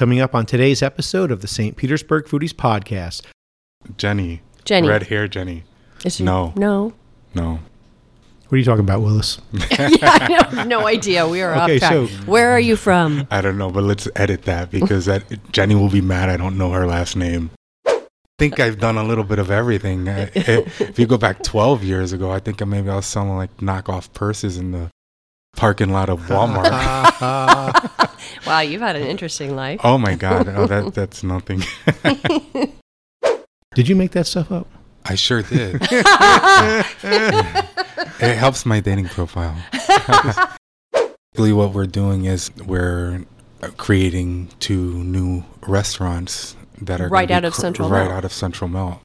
coming up on today's episode of the St. Petersburg Foodies Podcast. Jenny. Jenny. Red hair Jenny. Is she- No. No. No. What are you talking about, Willis? yeah, I have no idea. We are Okay, off track. so- Where are you from? I don't know, but let's edit that because that Jenny will be mad I don't know her last name. I think I've done a little bit of everything. I- if you go back 12 years ago, I think maybe I was selling like knockoff purses in the parking lot of Walmart. Wow, you've had an interesting life. oh my God. Oh, that, that's nothing. Did you make that stuff up? I sure did. it helps my dating profile. Basically, what we're doing is we're creating two new restaurants that are gonna Right be out of cr- Central right Melt. out of Central Melt.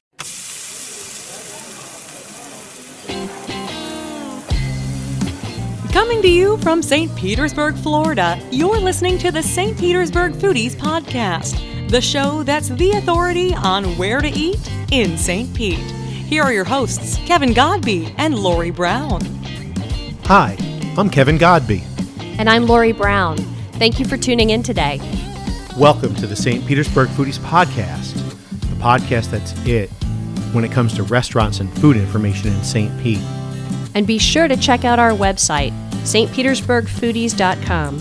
Coming to you from St. Petersburg, Florida, you're listening to the St. Petersburg Foodies Podcast, the show that's the authority on where to eat in St. Pete. Here are your hosts, Kevin Godby and Lori Brown. Hi, I'm Kevin Godby. And I'm Lori Brown. Thank you for tuning in today. Welcome to the St. Petersburg Foodies Podcast, the podcast that's it when it comes to restaurants and food information in St. Pete. And be sure to check out our website, stpetersburgfoodies.com.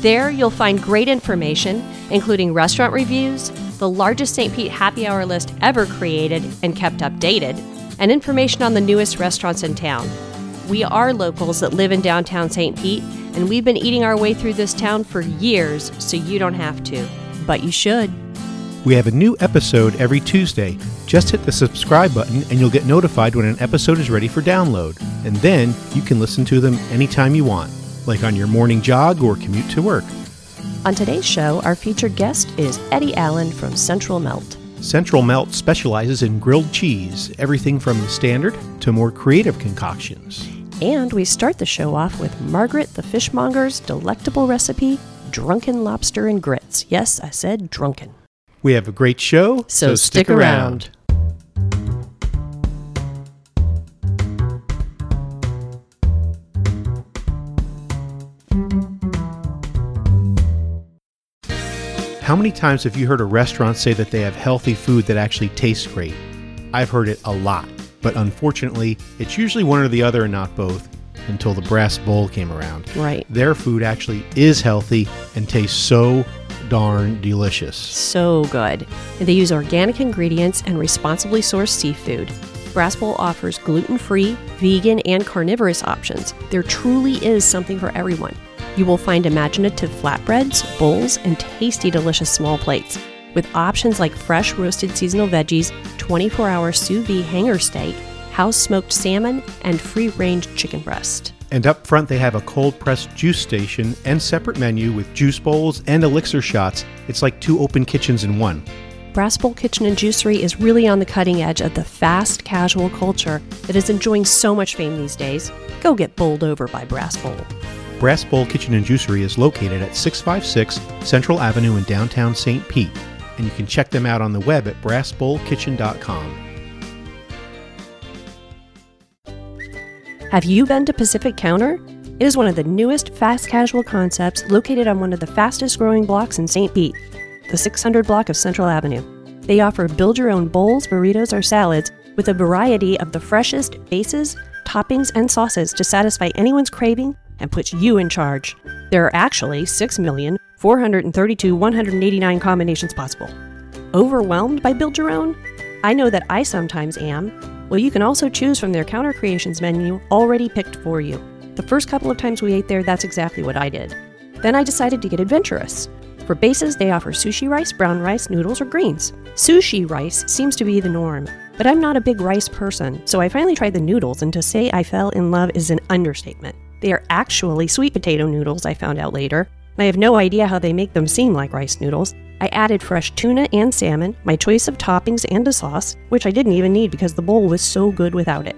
There you'll find great information, including restaurant reviews, the largest St. Pete happy hour list ever created and kept updated, and information on the newest restaurants in town. We are locals that live in downtown St. Pete, and we've been eating our way through this town for years, so you don't have to. But you should. We have a new episode every Tuesday. Just hit the subscribe button and you'll get notified when an episode is ready for download. And then you can listen to them anytime you want, like on your morning jog or commute to work. On today's show, our featured guest is Eddie Allen from Central Melt. Central Melt specializes in grilled cheese, everything from the standard to more creative concoctions. And we start the show off with Margaret the Fishmonger's delectable recipe, drunken lobster and grits. Yes, I said drunken. We have a great show, So stick around. How many times have you heard a restaurant say that they have healthy food that actually tastes great? I've heard it a lot, but unfortunately, it's usually one or the other and not both until the brass bowl came around. Right. Their food actually is healthy and tastes so darn delicious. So good. They use organic ingredients and responsibly sourced seafood. Brass Bowl offers gluten free, vegan, and carnivorous options. There truly is something for everyone. You will find imaginative flatbreads, bowls, and tasty, delicious small plates. With options like fresh roasted seasonal veggies, 24 hour sous vide hanger steak, house smoked salmon, and free range chicken breast. And up front, they have a cold pressed juice station and separate menu with juice bowls and elixir shots. It's like two open kitchens in one. Brass Bowl Kitchen and Juicery is really on the cutting edge of the fast casual culture that is enjoying so much fame these days. Go get bowled over by Brass Bowl. Brass Bowl Kitchen and Juicery is located at 656 Central Avenue in downtown St. Pete, and you can check them out on the web at brassbowlkitchen.com. Have you been to Pacific Counter? It is one of the newest fast casual concepts located on one of the fastest growing blocks in St. Pete, the 600 block of Central Avenue. They offer build your own bowls, burritos, or salads with a variety of the freshest bases, toppings, and sauces to satisfy anyone's craving and puts you in charge. There are actually 6,432,189 combinations possible. Overwhelmed by Build Your Own? I know that I sometimes am. Well, you can also choose from their counter creations menu already picked for you. The first couple of times we ate there, that's exactly what I did. Then I decided to get adventurous. For bases, they offer sushi rice, brown rice, noodles, or greens. Sushi rice seems to be the norm, but I'm not a big rice person, so I finally tried the noodles, and to say I fell in love is an understatement. They are actually sweet potato noodles, I found out later. I have no idea how they make them seem like rice noodles. I added fresh tuna and salmon, my choice of toppings, and a sauce, which I didn't even need because the bowl was so good without it.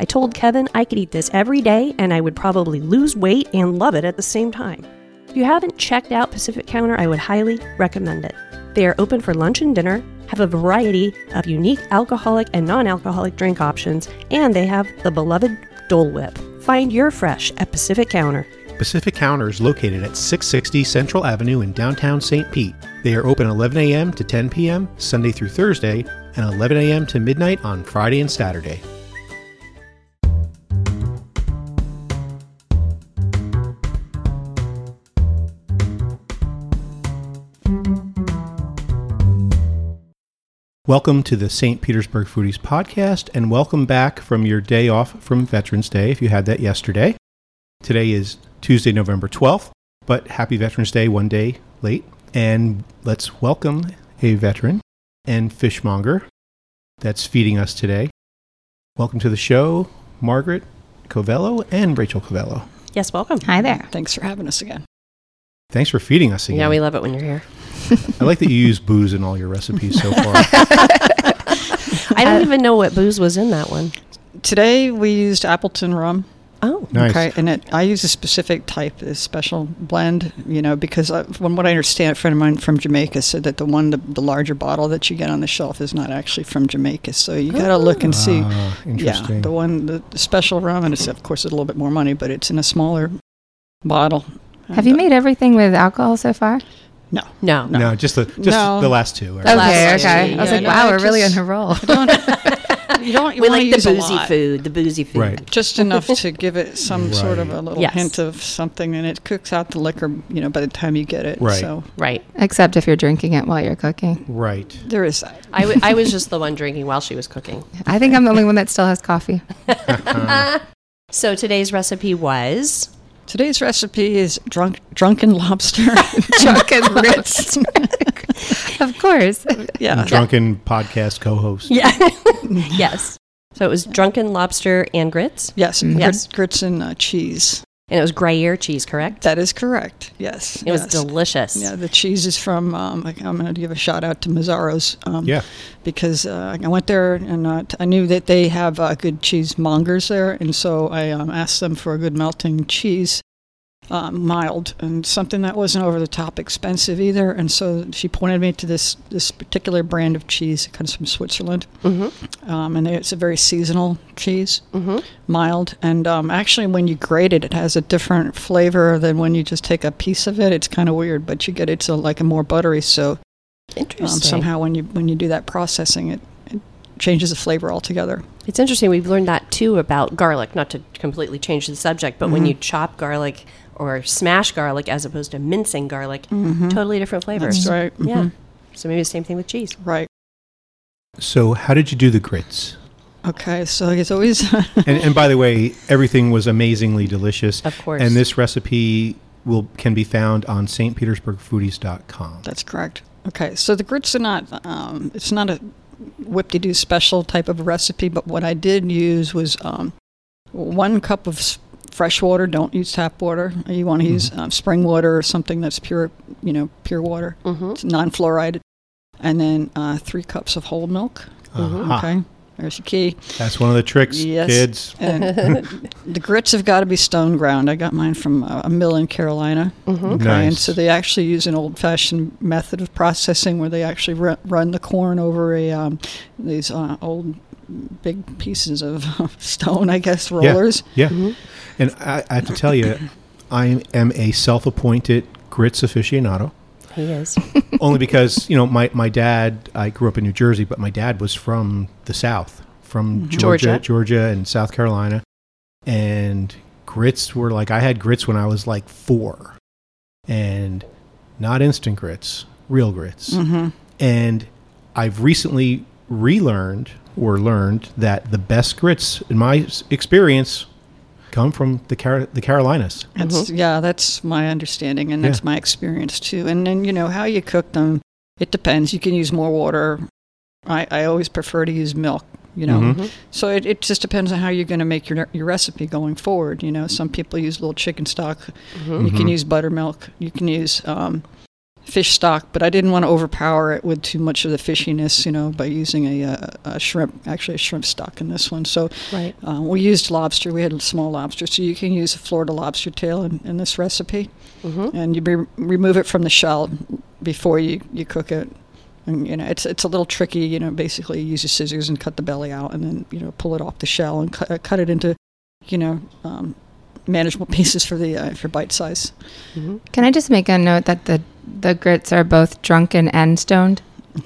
I told Kevin I could eat this every day and I would probably lose weight and love it at the same time. If you haven't checked out Pacific Counter, I would highly recommend it. They are open for lunch and dinner, have a variety of unique alcoholic and non alcoholic drink options, and they have the beloved Dole Whip. Find your fresh at Pacific Counter. Pacific Counter is located at 660 Central Avenue in downtown St. Pete. They are open 11 a.m. to 10 p.m. Sunday through Thursday and 11 a.m. to midnight on Friday and Saturday. Welcome to the St. Petersburg Foodies podcast, and welcome back from your day off from Veterans Day if you had that yesterday. Today is Tuesday, November 12th, but happy Veterans Day one day late. And let's welcome a veteran and fishmonger that's feeding us today. Welcome to the show, Margaret Covello and Rachel Covello. Yes, welcome. Hi there. Thanks for having us again. Thanks for feeding us again. Yeah, we love it when you're here. I like that you use booze in all your recipes so far. I don't even know what booze was in that one. Today we used Appleton rum. Oh, nice. Okay, and it, I use a specific type, a special blend, you know, because I, from what I understand, a friend of mine from Jamaica said that the one, the, the larger bottle that you get on the shelf is not actually from Jamaica. So you got to look and see. Ah, Yeah, the one, the, the special rum, and it's of course it's a little bit more money, but it's in a smaller bottle. Have you And, uh, made everything with alcohol so far? No. no. no, just the just No. the last two. right? The last okay, two, okay. I was yeah. like, No, wow, I we're really on just- a roll. You don't. You we wanna like the use boozy food, the boozy food. Right. just enough to give it some sort of a little Yes. hint of something, and it cooks out the liquor, you know, by the time you get it. Right. So Right. Except if you're drinking it while you're cooking. Right. there is that. I, w- I was just the one drinking while she was cooking. I think I'm the only one that still has coffee. So today's recipe was Today's recipe is drunk, drunken lobster. Drunken grits. of course. yeah. Drunken podcast co-host. yeah, yes. So it was drunken lobster and grits, Yes. Mm. grit- Yes. Grits and uh, cheese. And it was Gruyere cheese, correct? That is correct. Yes. It was delicious. Yeah, the cheese is from. Um, like, I'm going to give a shout out to Mazzaro's. Um, Yeah. Because uh, I went there and uh, t- I knew that they have uh, good cheesemongers there, and so I um, asked them for a good melting cheese, um, mild, and something that wasn't over the top expensive either. And so she pointed me to this this particular brand of cheese. It comes from Switzerland, Mm-hmm. um, and it's a very seasonal cheese, Mm-hmm. mild. And um, actually, when you grate it, it has a different flavor than when you just take a piece of it. It's kind of weird, but you get it's a, like a more buttery. So um, somehow when you when you do that processing, it, it changes the flavor altogether. It's interesting. We've learned that too about garlic. Not to completely change the subject, but when you chop garlic or smash garlic as opposed to mincing garlic, totally different flavors. That's right. Yeah. Mhm. So maybe the same thing with cheese. Right. So, how did you do the grits? Okay. So it's always And, and by the way, everything was amazingly delicious. Of course. And this recipe will can be found on stpetersburgfoodies.com. that's correct. Okay. So the grits are not. Um, it's not a whip-de-doo special type of recipe, but what I did use was um, one cup of s- fresh water. Don't use tap water. You want to use um, spring water or something that's pure. You know, pure water. Mm-hmm. It's non-fluoride. And then uh, three cups of whole milk. Mhm. Aha. Okay. There's your key. That's one of the tricks, Yes. kids. And the grits have got to be stone ground. I got mine from uh, a mill in Carolina. Mm-hmm. Okay, and so they actually use an old-fashioned method of processing where they actually run the corn over a um, these uh, old big pieces of stone, I guess, rollers. Yeah. Mhm. And I, I have to tell you, I am a self-appointed grits aficionado. He is. only because you know my, my dad i grew up in new jersey but my dad was from the south from georgia Georgia. georgia and south carolina and grits were like i had grits when i was like four and not instant grits real grits Mm-hmm. and i've recently relearned or learned that the best grits in my experience come from the Car- the carolinas That's yeah, that's my understanding, and that's Yeah. my experience too. And then you know how you cook them, it depends. You can use more water. I, I always prefer to use milk. You know, Mhm. Mhm. so it, it just depends on how you're going to make your your recipe going forward. You know, some people use a little chicken stock. Mhm. You can Mhm. use buttermilk. You can use um, fish stock, but I didn't want to overpower it with too much of the fishiness. You know, by using a, a, a shrimp, actually a shrimp stock in this one. So Right. uh, we used lobster. We had a small lobster, so you can use a Florida lobster tail in, in this recipe, Mm-hmm. and you re- remove it from the shell before you, you cook it. And you know, it's it's a little tricky. You know, basically, you use your scissors and cut the belly out, and then you know, pull it off the shell and cut, uh, cut it into, you know, um, manageable pieces for the uh, for bite size. Can I just make a note that the the grits are both drunken and stoned?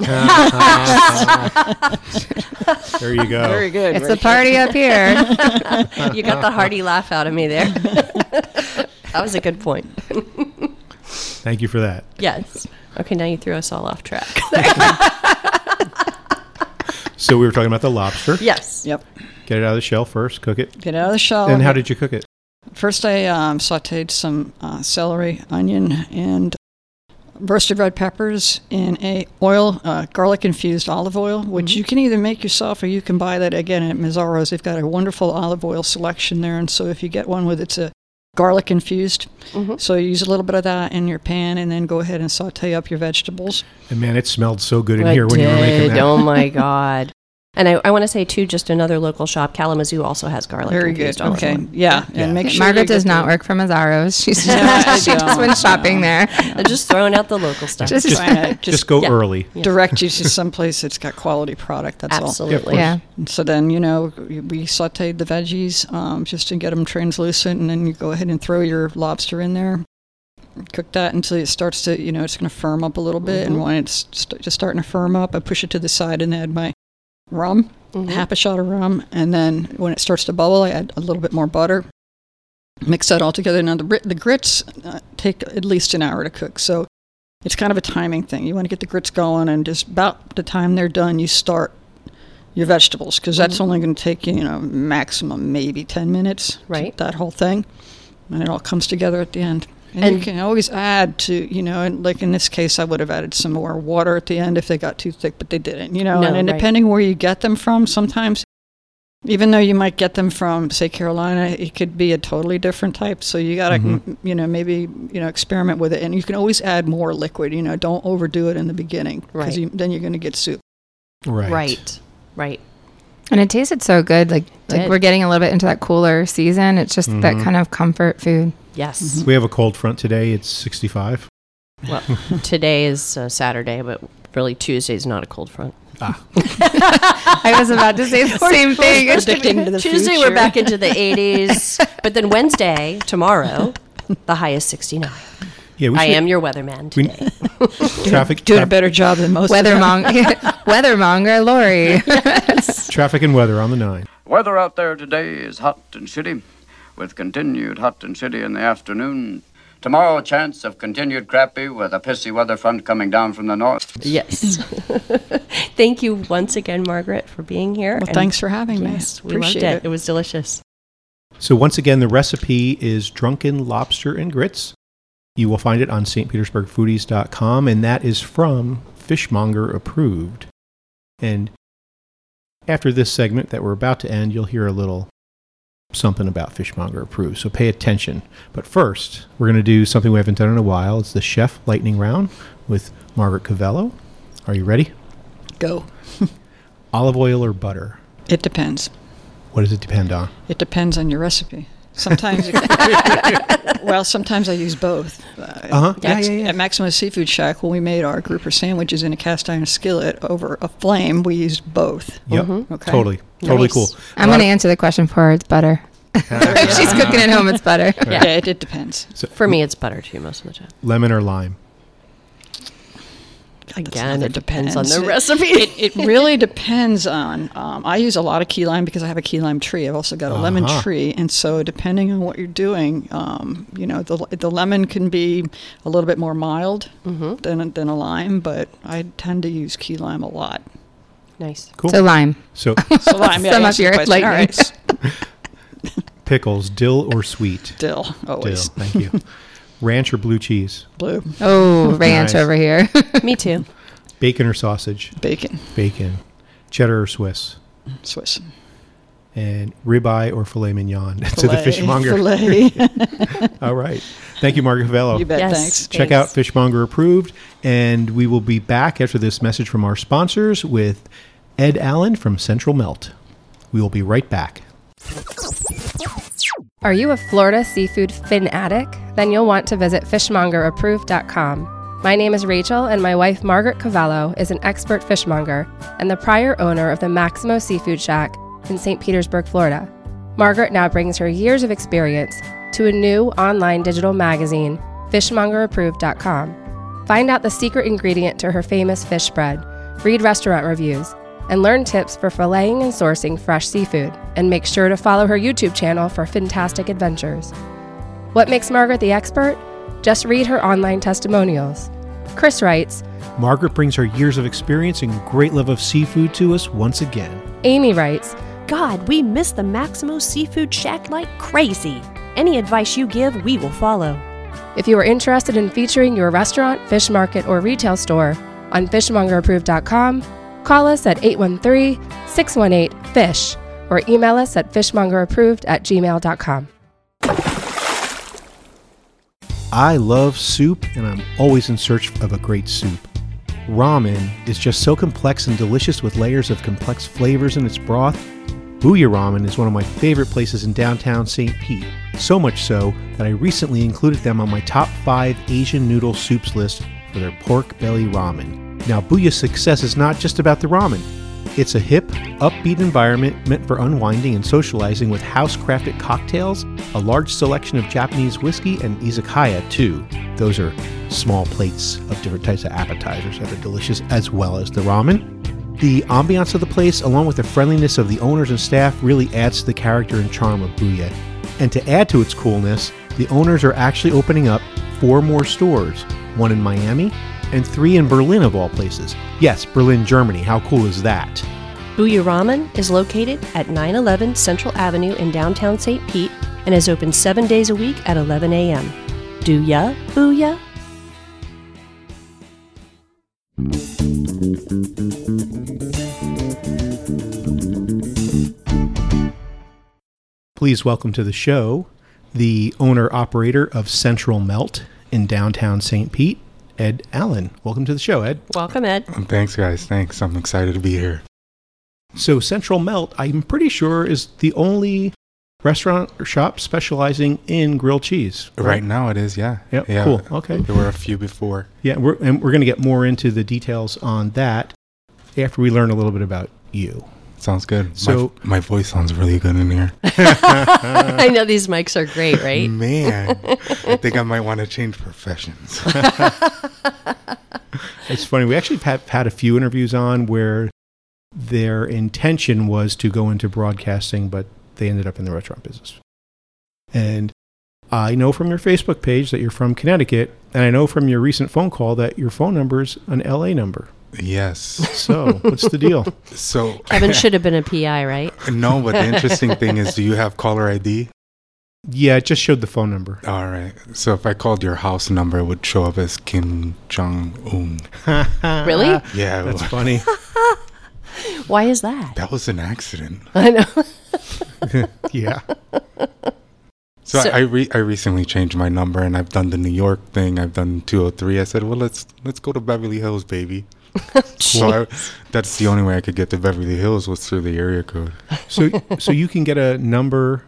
There you go. Very good. It's a party up here. you got the hearty laugh out of me there. that was a good point. Thank you for that. Yes. Okay, now you threw us all off track. So we were talking about the lobster. yes. Yep. Get it out of the shell first, cook it. Get it out of the shell. and how did you cook it? First, I um, sauteed some uh, celery, onion, and roasted red peppers in a oil, uh, garlic infused olive oil, which you can either make yourself or you can buy that again at Mazzaro's. They've got a wonderful olive oil selection there, and so if you get one with it's a garlic infused, Mhm. so you use a little bit of that in your pan, and then go ahead and saute up your vegetables. And man, it smelled so good in I here when you were making did. that. Oh my god. And I, I want to say too, just another local shop, Kalamazoo also has garlic. Very good. Okay, oil. yeah, Yeah. and make sure Margaret does not work for Mazzaro's. She's No, I she just don't, went shopping no. there. I'm just throwing out the local stuff. Just- Just, just, just go yeah. early. Yeah. direct you to someplace that's got quality product. That's all. Absolutely. Yeah. And so then, you know, we sauteed the veggies um, just to get them translucent, and then you go ahead and throw your lobster in there. Cook that until it starts to, you know, it's going to firm up a little bit. And when it's st- just starting to firm up, I push it to the side and add my rum, Mhm. half a shot of rum. And then when it starts to bubble, I add a little bit more butter. Mix that all together. Now, the, the grits uh, take at least an hour to cook. So it's kind of a timing thing. You want to get the grits going, and just about the time they're done, you start your vegetables because that's only going to take you, you know, maximum maybe 10 minutes. Right. That whole thing. And it all comes together at the end. And, you can always add to, you know, and like in this case, I would have added some more water at the end if they got too thick, but they didn't, you know. No, and, and right. depending where you get them from, sometimes, even though you might get them from, say, Carolina, it could be a totally different type. So you got to, Mhm. you know, maybe, you know, experiment with it. And you can always add more liquid, you know, don't overdo it in the beginning Right. because then you're going to get soup. Right. Right. Right. And it tasted so good. Like like Did. we're getting a little bit into that cooler season. It's just that Mhm. kind of comfort food. Yes. We have a cold front today. It's 65. Well, today is uh, Saturday, but really Tuesday is not a cold front. Ah. I was about to say the same thing. predicting to the Tuesday future. we're back into the 80s, but then Wednesday, tomorrow, the high is 69. Yeah, we I should- am your weatherman we- today. traffic, Doing a better job than most of them. Weathermonger, weathermonger Lori. traffic and weather on the nine. Weather out there today is hot and shitty, with continued hot and shitty in the afternoon. Tomorrow, chance of continued crappy with a pissy weather front coming down from the north. Yes. Thank you once again, Margaret, for being here. Well, and thanks for having me. Yes, we Appreciate loved it. it. It was delicious. So once again, the recipe is drunken lobster and grits. You will find it on stpetersburgfoodies.com, and that is from Fishmonger Approved. And after this segment that we're about to end, you'll hear a little something about Fishmonger Approved. So pay attention. But first, we're going to do something we haven't done in a while. It's the Chef Lightning Round with Margaret Cavello. Are you ready? Go. Olive oil or butter? It depends. What does it depend on? It depends on your recipe. Sometimes, it, well, sometimes I use both. Uh, Uh-huh. Yeah, Max- yeah, yeah. At Maximo Seafood Shack, when we made our grouper sandwiches in a cast iron skillet over a flame, we used both. Yep. Okay. Totally. Totally cool. I'm going to answer the question for her. It's butter. If she's cooking at home, it's butter. Yeah, it, it depends. For me, it's butter too most of the time. Lemon or lime? That's Again, it depends on the It- recipe. It, it really depends on. Um, I use a lot of key lime because I have a key lime tree. I've also got a lemon Uh-huh. tree, and so depending on what you're doing, um, you know, the the lemon can be a little bit more mild Mhm. than than a lime, but I tend to use key lime a lot. Nice. Cool. So lime. So So lime, yeah, Sum up answer your question. All right, pickles, dill or sweet? dill Dill. always Thank you. Ranch or blue cheese? blue Oh, ranch Nice. over here. Me too. Bacon or sausage? bacon, Bacon. Cheddar or Swiss? Swiss. And ribeye or filet mignon to the Filet, fishmonger. Filet. All right. Thank you, Margaret Cavello. you bet. Yes. Thanks. Check Thanks. out Fishmonger Approved, and we will be back after this message from our sponsors with Ed Allen from Central Melt. We will be right back. Are you a Florida seafood fanatic? Then you'll want to visit fishmongerapproved.com. My name is Rachel, and my wife Margaret Cavallo is an expert fishmonger and the prior owner of the Maximo Seafood Shack in St. Petersburg, Florida. Margaret now brings her years of experience to a new online digital magazine, fishmongerapproved.com. Find out the secret ingredient to her famous fish spread, read restaurant reviews, and learn tips for filleting and sourcing fresh seafood. And make sure to follow her YouTube channel for fantastic adventures. What makes Margaret the expert? Just read her online testimonials. Chris writes, Margaret brings her years of experience and great love of seafood to us once again. Amy writes, God, we miss the Maximo Seafood Shack like crazy. Any advice you give, we will follow. If you are interested in featuring your restaurant, fish market, or retail store on fishmongerapproved.com, call us at 813 618 FISH or email us at fishmongerapproved at gmail.com. I love soup and I'm always in search of a great soup. Ramen is just so complex and delicious with layers of complex flavors in its broth. Buya Ramen is one of my favorite places in downtown St. Pete, so much so that I recently included them on my top 5 Asian noodle soups list for their pork belly ramen. Now, Buya's success is not just about the ramen. It's a hip, upbeat environment meant for unwinding and socializing with house crafted cocktails, a large selection of Japanese whiskey, and izakaya too. Those are small plates of different types of appetizers that are delicious, as well as the ramen. The ambiance of the place, along with the friendliness of the owners and staff, really adds to the character and charm of Buya. And to add to its coolness, the owners are actually opening up four more stores one in Miami and three in Berlin, of all places. Yes, Berlin, Germany. How cool is that? Buya Ramen is located at 911 Central Avenue in downtown St. Pete and is open seven days a week at 11 a.m. Do ya, Buya? Please welcome to the show the owner operator of Central Melt in downtown St. Pete, Ed Allen. Welcome to the show, Ed. Welcome, Ed. Thanks, guys. Thanks. I'm excited to be here. So, Central Melt, I'm pretty sure, is the only restaurant or shop specializing in grilled cheese. Right, now, it is. Yeah. Yep, Yeah. cool. Okay. There were a few before. Yeah, we're, and we're going to get more into the details on that after we learn a little bit about you. Sounds good. So- my, my voice sounds really good in here. I know these mics are great, right? Man, I think I might want to change professions. It's funny. We actually have had a few interviews on where their intention was to go into broadcasting, but they ended up in the restaurant business. And I know from your Facebook page that you're from Connecticut, and I know from your recent phone call that your phone number is an LA number. Yes. So, what's the deal? So Kevin should have been a PI, right? no, but the interesting thing is, do you have caller ID? Yeah, it just showed the phone number. All right. So if I called your house number, it would show up as Kim Jong Un. Really? Yeah, That's well, funny. Why is that? that was an accident. I know. yeah. So, So- I re- I recently changed my number, and I've done the New York thing. I've done 203. I said, well, let's let's go to Beverly Hills, baby. well, I, that's the only way I could get to Beverly Hills was through the area code. So, so you can get a number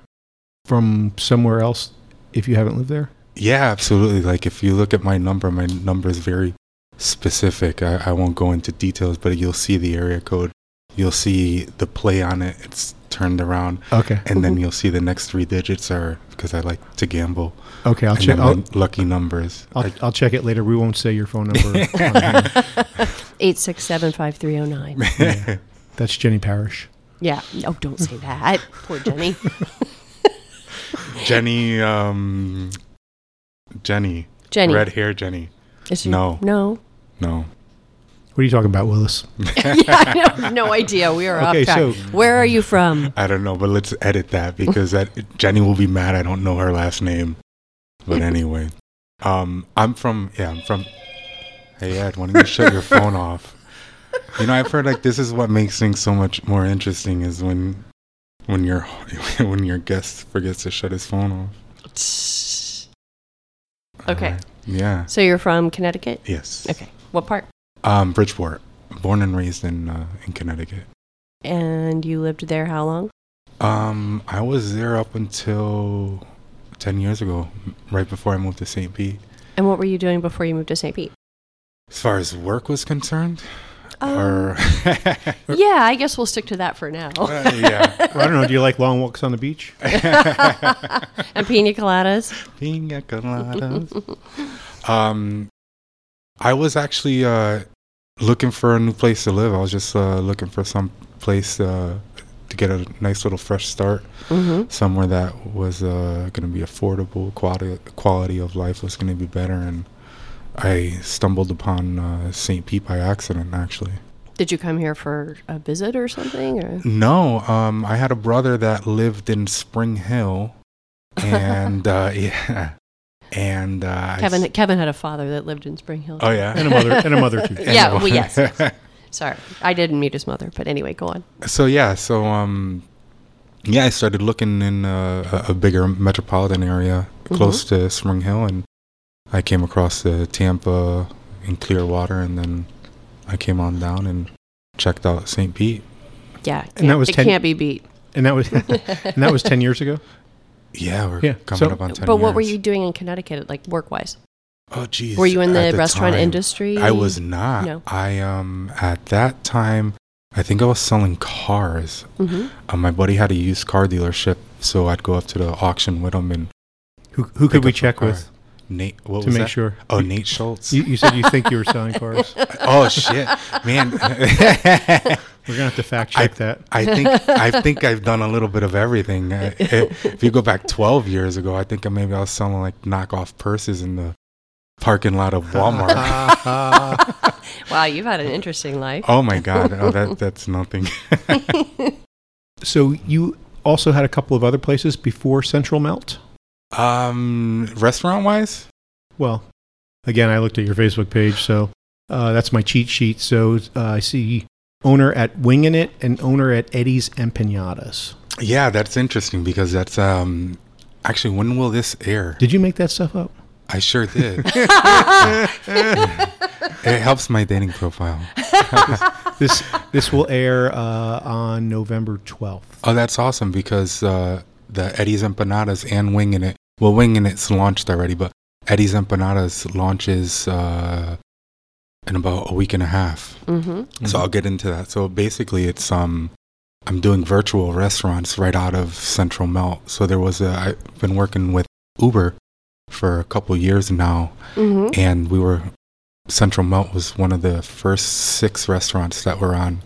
from somewhere else if you haven't lived there. Yeah, absolutely. Like if you look at my number, my number is very specific. I, I won't go into details, but you'll see the area code. You'll see the play on it. It's turned around, Okay. and then you'll see the next three digits are because I like to gamble. Okay, I'll and check. then I'll, lucky numbers. I'll, I- I'll check it later. We won't say your phone number. on here. 867 5309. Yeah. That's Jenny Parrish. Yeah. Oh, don't say that. Poor Jenny. Jenny, um, Jenny, Jenny. red hair, Jenny. Is she- No. No. No, What are you talking about, Willis? yeah, I have no idea. We are Okay, off track. so- Where are you from? I don't know, but let's edit that because that Jenny will be mad. I don't know her last name, but anyway, um, I'm from yeah, I'm from. Hey Ed, why don't you shut your phone off? You know, I've heard like this is what makes things so much more interesting is when when your when your guest forgets to shut his phone off. Okay. Yeah. So you're from Connecticut? Yes. Okay. What part? Um, Bridgeport, born and raised in uh, in Connecticut. And you lived there how long? Um, I was there up until ten years ago, right before I moved to St. Pete. And what were you doing before you moved to St. Pete? As far as work was concerned, or Yeah, I guess we'll stick to that for now. Uh, yeah, Well, I don't know. Do you like long walks on the beach? and pina coladas. Pina coladas. um, I was actually uh, looking for a new place to live. I was just uh, looking for some place uh, to get a nice little fresh start, Mm-hmm. somewhere that was uh, going to be affordable, quality quality of life was going to be better, and I stumbled upon uh, St. Pete by accident, actually. Did you come here for a visit or something? Or? No, um, I had a brother that lived in Spring Hill, and uh, yeah, and uh, Kevin s- Kevin had a father that lived in Spring Hill. Oh yeah, And a mother, and a mother too. Yeah, well, yes, yes. Sorry, I didn't meet his mother, but anyway, go on. so yeah, so um, yeah, I started looking in uh, a, a bigger metropolitan area close to Spring Hill, and I came across the Tampa and Clearwater, and then I came on down and checked out St. Pete. Yeah, And that was it 10 can't be beat. And that was, and that was ten years ago. Yeah, we're Yeah, coming so- up on ten. But what were you doing in Connecticut, like work wise? Oh, geez. Were you in at the restaurant time, industry? I was not. No. I um at that time, I think I was selling cars. hmm Um, my buddy had a used car dealership, so I'd go up to the auction with him and Who, who could we check with Nate. What to was make that? sure? Oh, Nate Schultz. You, you said you think you were selling cars. oh shit, man. We're gonna have to fact check that. I think I think I've done a little bit of everything. Uh, if you go back 12 years ago, I think maybe I was selling like knockoff purses in the parking lot of Walmart. Wow, you've had an interesting life. oh my god, oh that that's nothing. so you also had a couple of other places before Central Melt. Um, restaurant wise, Well, again, I looked at your Facebook page, so uh, that's my cheat sheet. So uh, I see owner at Wingin' It and owner at Eddie's Empanadas. yeah, that's interesting because that's um actually when will this air? Did you make that stuff up? I sure did. it helps my dating profile. This this will air uh, on November twelfth. Oh, that's awesome because uh, the Eddie's Empanadas and Winging It. Well, Winging It's launched already, but Eddie's Empanadas launches uh, in about a week and a half. Mm-hmm. So I'll get into that. So basically, it's um, I'm doing virtual restaurants right out of Central Melt. So there was a I've been working with Uber for a couple years now, Mm-hmm. and we were Central Melt was one of the first six restaurants that were on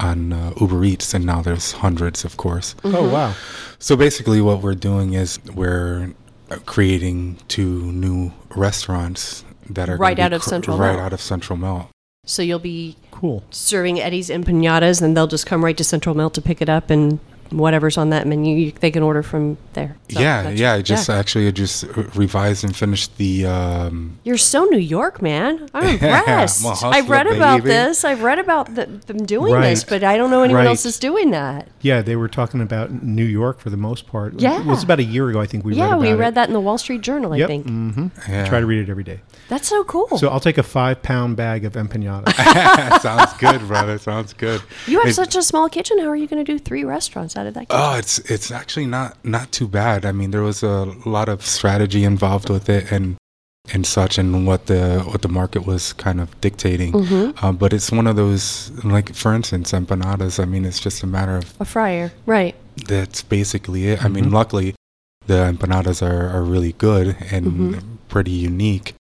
on uh, Uber Eats, and now there's hundreds, of course. Oh wow! So basically, what we're doing is we're uh, creating two new restaurants that are gonna Right be out of cr- Central right Melt. out of Central Melt. So you'll be Cool. serving Eddie's empanadas, and they'll just come right to Central Melt to pick it up, and whatever's on that menu, you, they can order from there. So yeah, yeah. I just actually I just revised and finished the. Um, You're so New York, man. I'm impressed. I'm a I've read hustler, about this. I've read about the, them doing Right. this, but I don't know anyone Right. else is doing that. Yeah, they were talking about New York for the most part. Yeah. it was about a year ago. I think we yeah, read about we it. read that in the Wall Street Journal, I Yep. think. hmm yeah. Try to read it every day. That's so cool. So I'll take a five pound bag of empanadas. Sounds good, brother. Sounds good. you have Maybe- such a small kitchen. How are you going to do three restaurants out of that kitchen? Oh, it's it's actually not not too bad. I mean, there was a lot of strategy involved with it and and such, and what the what the market was kind of dictating. Mhm. Uh, but it's one of those like, for instance, empanadas. I mean, it's just a matter of A fryer, right? that's basically it. I mean, Mhm. luckily, the empanadas are are really good and Mhm. pretty unique.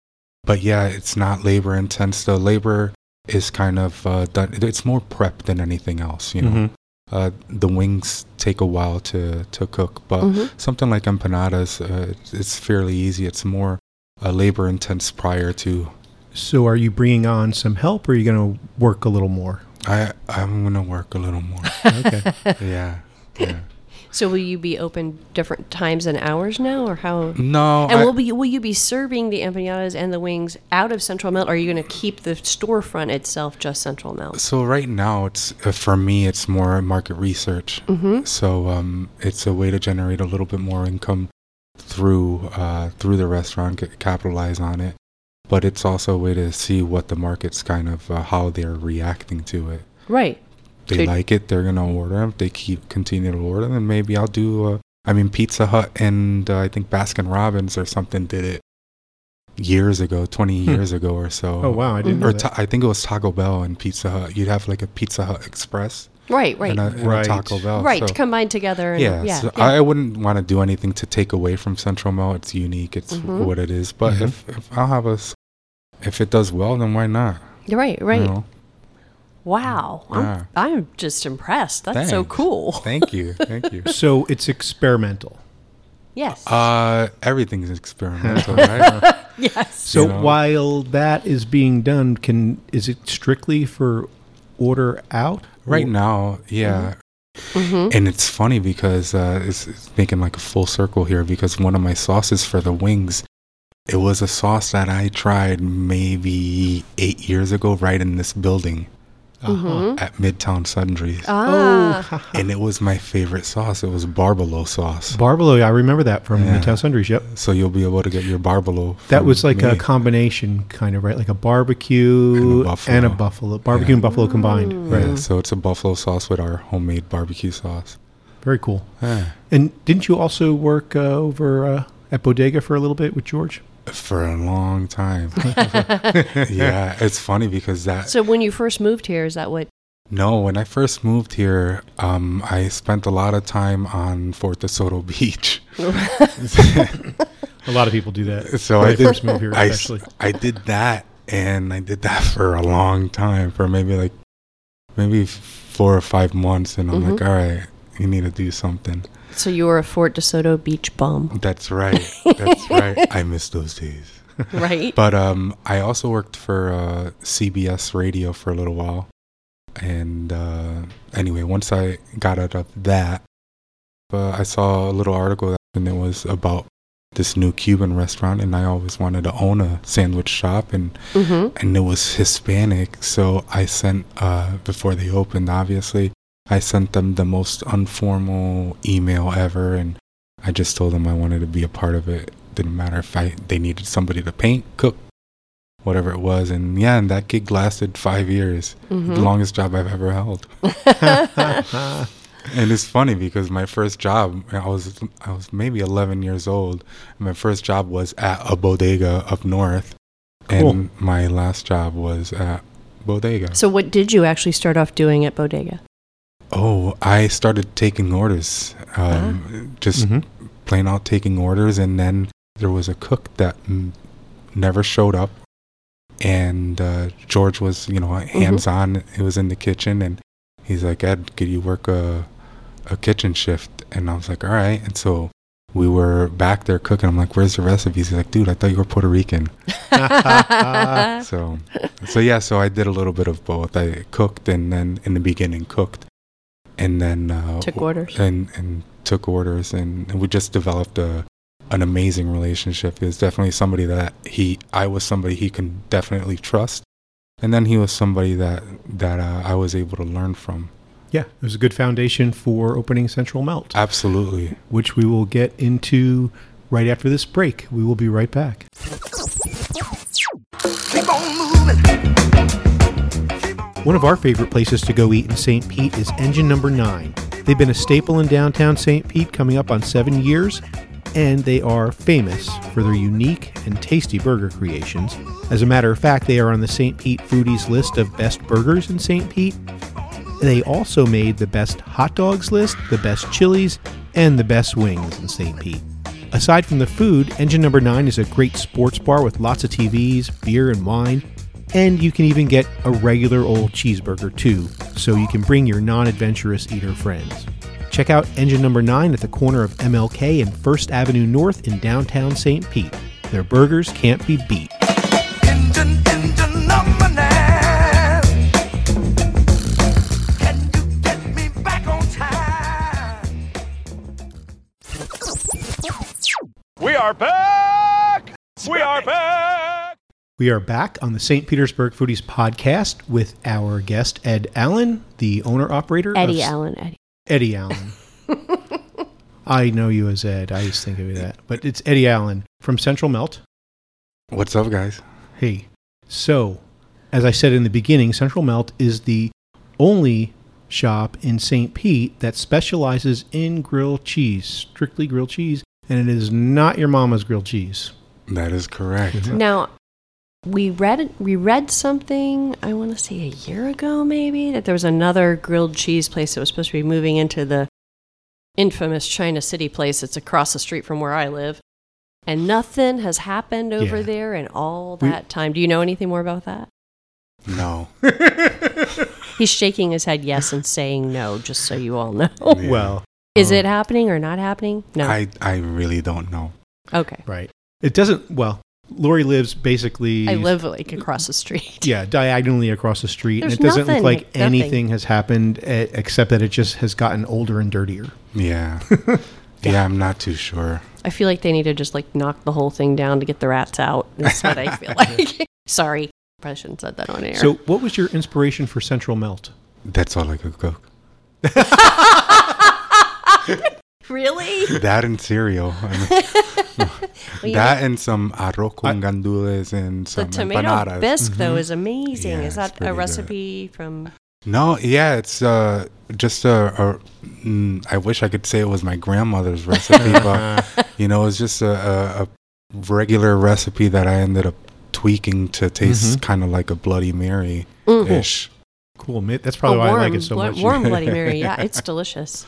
But yeah, it's not labor intense. The labor is kind of uh, done. It's more prep than anything else. You know. Mhm. Uh, the wings take a while to, to cook, but Mhm. something like empanadas, uh, it's, it's fairly easy. It's more uh, labor intense prior to. So are you bringing on some help, or are you going to work a little more? I I'm gonna work a little more. Okay. yeah, yeah. So will you be open different times and hours now, or how? No, And I- will be will you be serving the empanadas and the wings out of Central Melt? Or are you going to keep the storefront itself just Central Melt? so right now it's uh, for me it's more market research. Mm-hmm. So um, it's a way to generate a little bit more income through uh, through the restaurant, capitalize on it. But it's also a way to see what the market's kind of uh, how they're reacting to it. Right. They So- like it, they're gonna order them. If they keep continue to order them, maybe I'll do. Uh, I mean, Pizza Hut and uh, I think Baskin Robbins or something did it years ago, 20 years ago or so. Oh, wow, I didn't know Or. Ta- I think it was Taco Bell and Pizza Hut. You'd have like a Pizza Hut Express Right, right. and a, and a Right. Taco Bell. right, So- to combine together. And, yeah, yeah, so yeah. I wouldn't want to do anything to take away from Central Melt. It's unique. It's Mhm. what it is. But Mhm. if, if I'll have a, if it does well, then why not? You're right, right. You know? Wow. Yeah. I'm, I'm just impressed. That's so cool. Thank you, thank you. So it's experimental. Yes. Uh, everything's experimental, right? yes. So You know? while that is being done, can is it strictly for order out? right Or- now, yeah. Mm-hmm. And it's funny because uh, it's, it's making like a full circle here because one of my sauces for the wings, it was a sauce that I tried maybe eight years ago, right in this building Mm-hmm. at Midtown Sundries. Ah. Oh, and it was my favorite sauce. It was barbalo sauce. Barbalo. I remember that from Yeah. Midtown Sundries. Yep. So you'll be able to get your barbalo. That was like a combination, kind of right, like a barbecue And a buffalo. and a buffalo, barbecue Yeah. and buffalo combined. Mm. Right. Yeah, so it's a buffalo sauce with our homemade barbecue sauce. Very cool. Yeah. And didn't you also work uh, over uh, at Bodega for a little bit with George? For a long time. yeah, it's funny because that So when you first moved here, is that what? No, when I first moved here, um, I spent a lot of time on Fort DeSoto Beach. A lot of people do that. So when I did. first move here, I, s- especially. I did that, and I did that for a long time, for maybe like maybe four or five months, and I'm like, Mhm. all right, you need to do something. So you were a Fort DeSoto beach bum, That's right. That's right. I miss those days. right? But um, I also worked for uh, CBS Radio for a little while, and uh, anyway, once I got out of that, uh, I saw a little article that, and it was about this new Cuban restaurant, and I always wanted to own a sandwich shop, and mm-hmm. and it was Hispanic, so I sent uh, before they opened, obviously. I sent them the most informal email ever, and I just told them I wanted to be a part of it. Didn't matter if I they needed somebody to paint, cook, whatever it was, and yeah, and that gig lasted five years, Mm-hmm. the longest job I've ever held. And it's funny because my first job, I was I was maybe 11 years old. And my first job was at a bodega up north, and my last job was at bodega. so what did you actually start off doing at Bodega? Oh, I started taking orders, um, just Mhm. plain out taking orders, and then there was a cook that mm, never showed up, and uh, George was, you know, hands on. It was in the kitchen, and he's like, "Ed, could you work a a kitchen shift?" And I was like, "All right." And so we were back there cooking. I'm like, "Where's the recipes?" He's like, "Dude, I thought you were Puerto Rican." so so yeah so i did a little bit of both i cooked and then in the beginning cooked and then uh, Took orders. and and took orders and, and we just developed a an amazing relationship he was definitely somebody that he i was somebody he can definitely trust and then he was somebody that that uh, i was able to learn from yeah, it was a good foundation for opening Central Melt, absolutely which we will get into right after this break. We will be right back. One of our favorite places to go eat in St. Pete is Engine Number 9. They've been a staple in downtown St. Pete coming up on seven years, and they are famous for their unique and tasty burger creations. As a matter of fact, they are on the St. Pete Foodies list of best burgers in St. Pete. They also made the best hot dogs list, the best chilies, and the best wings in St. Pete. Aside from the food, Engine Number 9 is a great sports bar with lots of TVs, beer, and wine. And you can even get a regular old cheeseburger too, so you can bring your non adventurous eater friends. Check out Engine Number 9 at the corner of MLK and First Avenue North in downtown St. Pete. Their burgers can't be beat. Engine, engine number nine. Can you get me back on time? We are back! We are back! We are back on the St. Petersburg Foodies podcast with our guest, Ed Allen, the owner operator Eddie of Allen. Eddie. Eddie Allen. I know you as Ed. I just think of you that. But it's Eddie Allen from Central Melt. what's up guys Hey, so as I said in the beginning, Central Melt is the only shop in St. Pete that specializes in grilled cheese, strictly grilled cheese, and it is not your mama's grilled cheese. That is correct. Now, we read we read something. I want to say a year ago, maybe that there was another grilled cheese place that was supposed to be moving into the infamous China City place that's across the street from where I live, and nothing has happened over Yeah. there in all We- that time. Do you know anything more about that? No. He's shaking his head yes and saying no, just so you all know. Yeah. Well, Is um, it happening or not happening? No. I I really don't know. okay. right? It doesn't. Well, Lori lives basically. I live like across the street. Yeah, diagonally across the street, There's and it doesn't nothing, look like nothing. anything has happened except that it just has gotten older and dirtier. Yeah. yeah, I'm not too sure. I feel like they need to just like knock the whole thing down to get the rats out. That's what I feel like. Sorry. Probably shouldn't have said that on air. So, what was your inspiration for Central Melt? That's all I could cook. really? That and cereal. I mean, Well, you that and some arroz con gandules and some The some tomato empanadas. bisque though is amazing. Yeah, is that pretty a good. recipe from? No, yeah, it's uh, just a, a mm, I wish I could say it was my grandmother's recipe, but you know, it's just a, a, a regular recipe that I ended up tweaking to taste Mhm. kind of like a Bloody Mary ish. Cool. That's probably a why warm, I like it so blo- much. warm Bloody Mary. Yeah, it's delicious.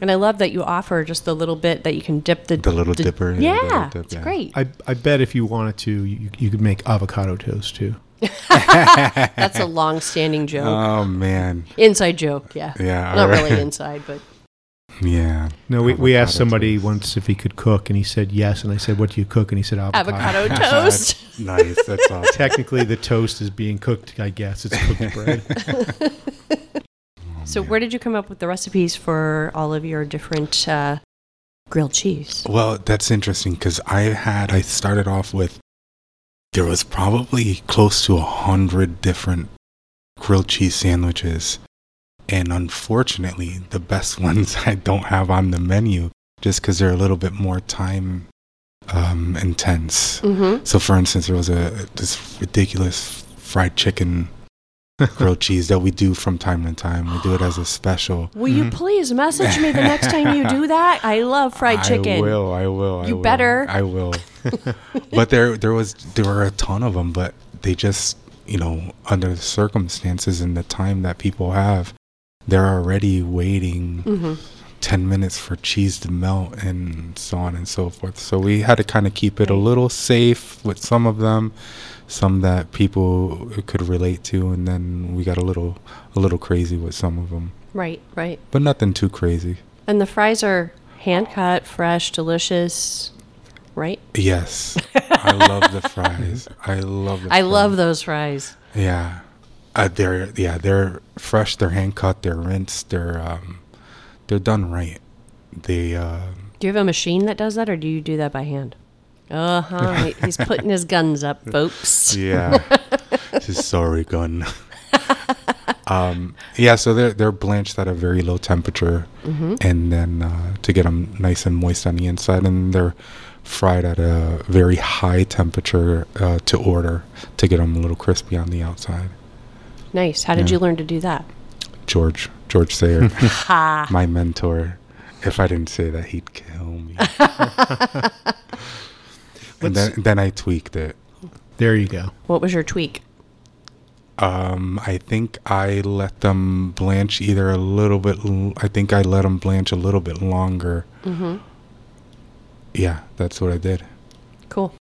And I love that you offer just the little bit that you can dip the The little the- dipper. Yeah, the little dip, it's yeah. great. I, I bet if you wanted to, you, you could make avocado toast too. That's a long-standing joke, Oh man, inside joke. Yeah, yeah, not alright. really inside, but yeah. No, we, we asked somebody toast. once if he could cook, and he said yes. And I said, "What do you cook?" And he said, "Avocado." avocado toast. nice. That's awesome. Technically, the toast is being cooked. I guess it's cooked bread. So where did you come up with the recipes for all of your different uh, grilled cheese? Well, that's interesting because I had I started off with there was probably close to a hundred different grilled cheese sandwiches, and unfortunately, the best ones I don't have on the menu just because they're a little bit more time um, intense. Mm-hmm. So, for instance, there was a this ridiculous fried chicken grilled cheese that we do from time to time. We do it as a special. Will you please message me the next time you do that? I love fried chicken. I will. I will. I You will, better. I will. but there, there was, there were a ton of them, but they just, you know, under the circumstances and the time that people have, they're already waiting hmm ten minutes for cheese to melt and so on and so forth. So we had to kind of keep it a little safe with some of them, some that people could relate to, and then we got a little, a little crazy with some of them, Right, right. but nothing too crazy. And the fries are hand cut, fresh, delicious. Right? Yes, I love the fries. I love. The I fries. love those fries. Yeah, uh, they're yeah they're fresh. They're hand cut. They're rinsed. They're um, they're done right. They uh, Do you have a machine that does that, or do you do that by hand? Uh huh. He's putting his guns up, folks. yeah, just sorry gun. um, yeah, so they're they're blanched at a very low temperature, Mm-hmm. and then uh, to get them nice and moist on the inside, and they're fried at a very high temperature uh, to order to get them a little crispy on the outside. Nice. How did Yeah. you learn to do that? George George Sayer. My mentor. If I didn't say that, he'd kill me. And then, then I tweaked it. there you go. What was your tweak? Um, I think I let them blanch either a little bit. L- I think I let them blanch a little bit longer. Mm-hmm. Yeah, that's what I did. Cool.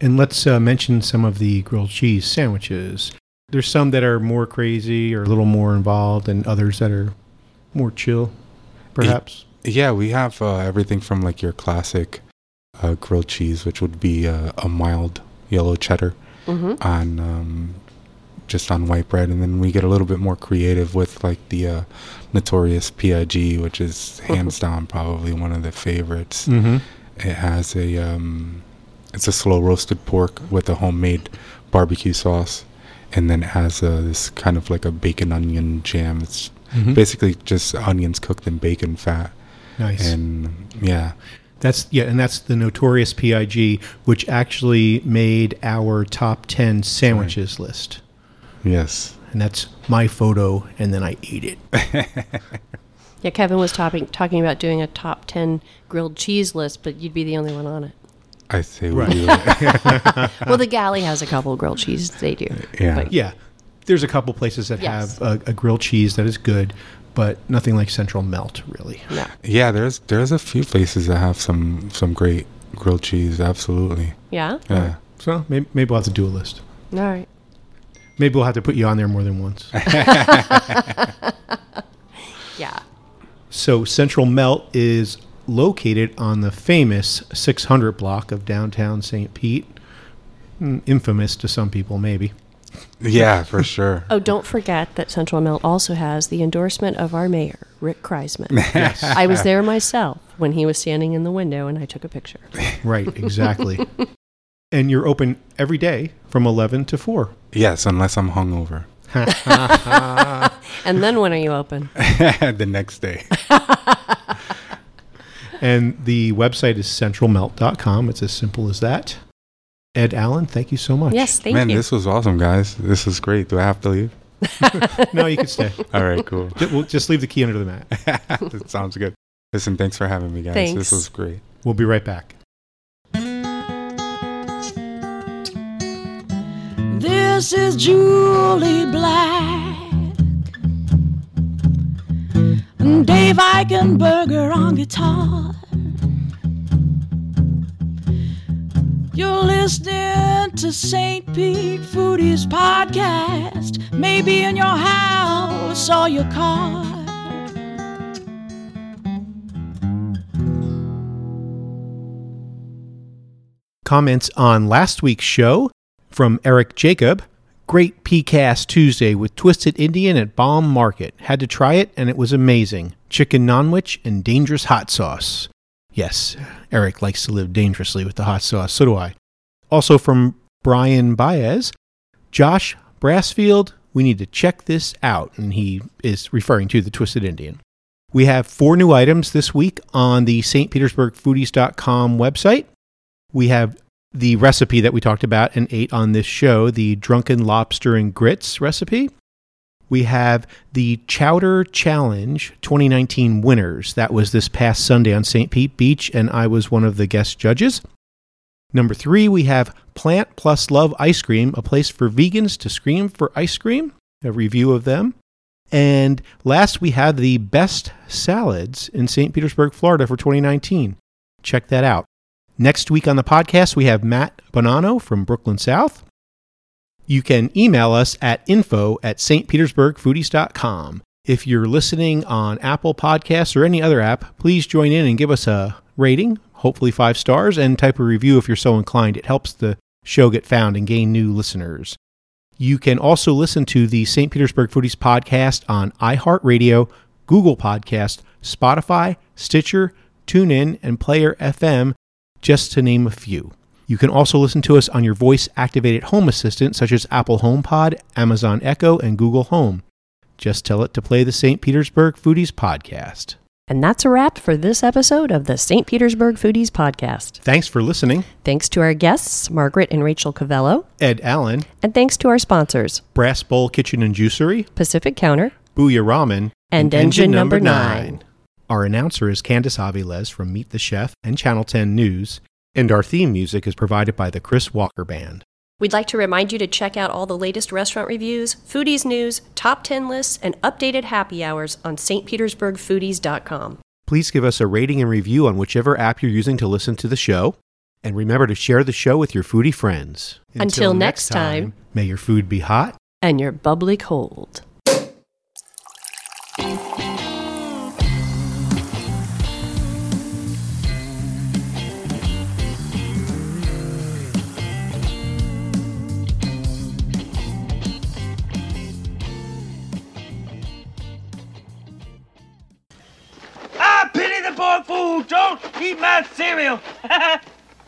And let's uh, mention some of the grilled cheese sandwiches. There's some that are more crazy or a little more involved, and others that are more chill, perhaps. Yeah, we have uh, everything from like your classic uh, grilled cheese, which would be uh, a mild yellow cheddar Mm-hmm. on um, just on white bread, and then we get a little bit more creative with like the uh, notorious PIG, which is hands down probably one of the favorites. Mm-hmm. It has a um, it's a slow roasted pork with a homemade barbecue sauce, and then it has uh, this kind of like a bacon onion jam. It's Mhm. basically just onions cooked in bacon fat, Nice. and yeah, That's yeah, and that's the notorious PIG, which actually made our top ten sandwiches list. yes, And that's my photo, and then I ate it. Yeah, Kevin was talking talking about doing a top ten grilled cheese list, but you'd be the only one on it. I say we Right. do well, the galley has a couple grilled cheese. They do. Yeah. But Yeah, there's a couple places that Yes. have a, a grilled cheese that is good, but nothing like Central Melt, really. no. yeah, there's there's a few places that have some some great grilled cheese. Absolutely. Yeah. Yeah. So maybe, maybe we'll have to do a list. All right. Maybe we'll have to put you on there more than once. Yeah. so Central Melt is located on the famous 600 block of downtown St. Pete. Mm, Infamous to some people, maybe. Yeah, for sure. Oh, don't forget that Central Melt also has the endorsement of our mayor, Rick Kriseman. Yes. I was there myself when he was standing in the window and I took a picture. Right, exactly. and you're open every day from 11 to 4. Yes, unless I'm hungover. And then when are you open? the next day. And the website is centralmelt.com. It's as simple as that. Ed Allen, thank you so much. Yes, thank Man, you. this was awesome, guys. This is great. Do I have to leave? No, you can stay. All right, cool. Ju- We'll just leave the key under the mat. that sounds good. Listen, thanks for having me, guys. Thanks. This was great. We'll be right back. This is Julie Black. And Dave Eichenberger on guitar. You're listening to St. Pete Foodies podcast. Maybe in your house or your car. Comments on last week's show from Eric Jacob. Great PCAST Tuesday with Twisted Indian at Bomb Market. Had to try it and it was amazing. Chicken naanwich and dangerous hot sauce. Yes, Eric likes to live dangerously with the hot sauce. So do I. Also from Brian Baez. Josh Brassfield, we need to check this out. And he is referring to the Twisted Indian. We have four new items this week on the stpetersburgfoodies.com website. We have the recipe that we talked about and ate on this show, the drunken lobster and grits recipe. We have the Chowder Challenge 2019 winners. That was this past Sunday on St. Pete Beach, and I was one of the guest judges. Number three, we have Plant Plus Love Ice Cream, a place for vegans to scream for ice cream, a review of them. And last, we have the best salads in St. Petersburg, Florida for 2019. Check that out. Next week on the podcast, we have Matt Bonanno from Brooklyn South. You can email us at info at stpetersburgfoodies.com. If you're listening on Apple Podcasts or any other app, please join in and give us a rating, hopefully five stars, and type a review if you're so inclined. It helps the show get found and gain new listeners. You can also listen to the St. Petersburg Foodies podcast on iHeartRadio, Google Podcast, Spotify, Stitcher, TuneIn, and Player FM, just to name a few. You can also listen to us on your voice activated home assistant, such as Apple HomePod, Amazon Echo, and Google Home. Just tell it to play the St. Petersburg Foodies podcast. And that's a wrap for this episode of the St. Petersburg Foodies Podcast. Thanks for listening. Thanks to our guests, Margaret and Rachel Cavello, Ed Allen, and thanks to our sponsors, Brass Bowl Kitchen and Juicery, Pacific Counter, Buya Ramen, and Engine Number Nine. Our announcer is Candice Aviles from Meet the Chef and Channel 10 News, and our theme music is provided by the Chris Walker Band. We'd like to remind you to check out all the latest restaurant reviews, foodies news, top 10 lists, and updated happy hours on stpetersburgfoodies.com. Please give us a rating and review on whichever app you're using to listen to the show. And remember to share the show with your foodie friends. Until next time. may your food be hot. And you're bubbly cold. Don't eat my cereal.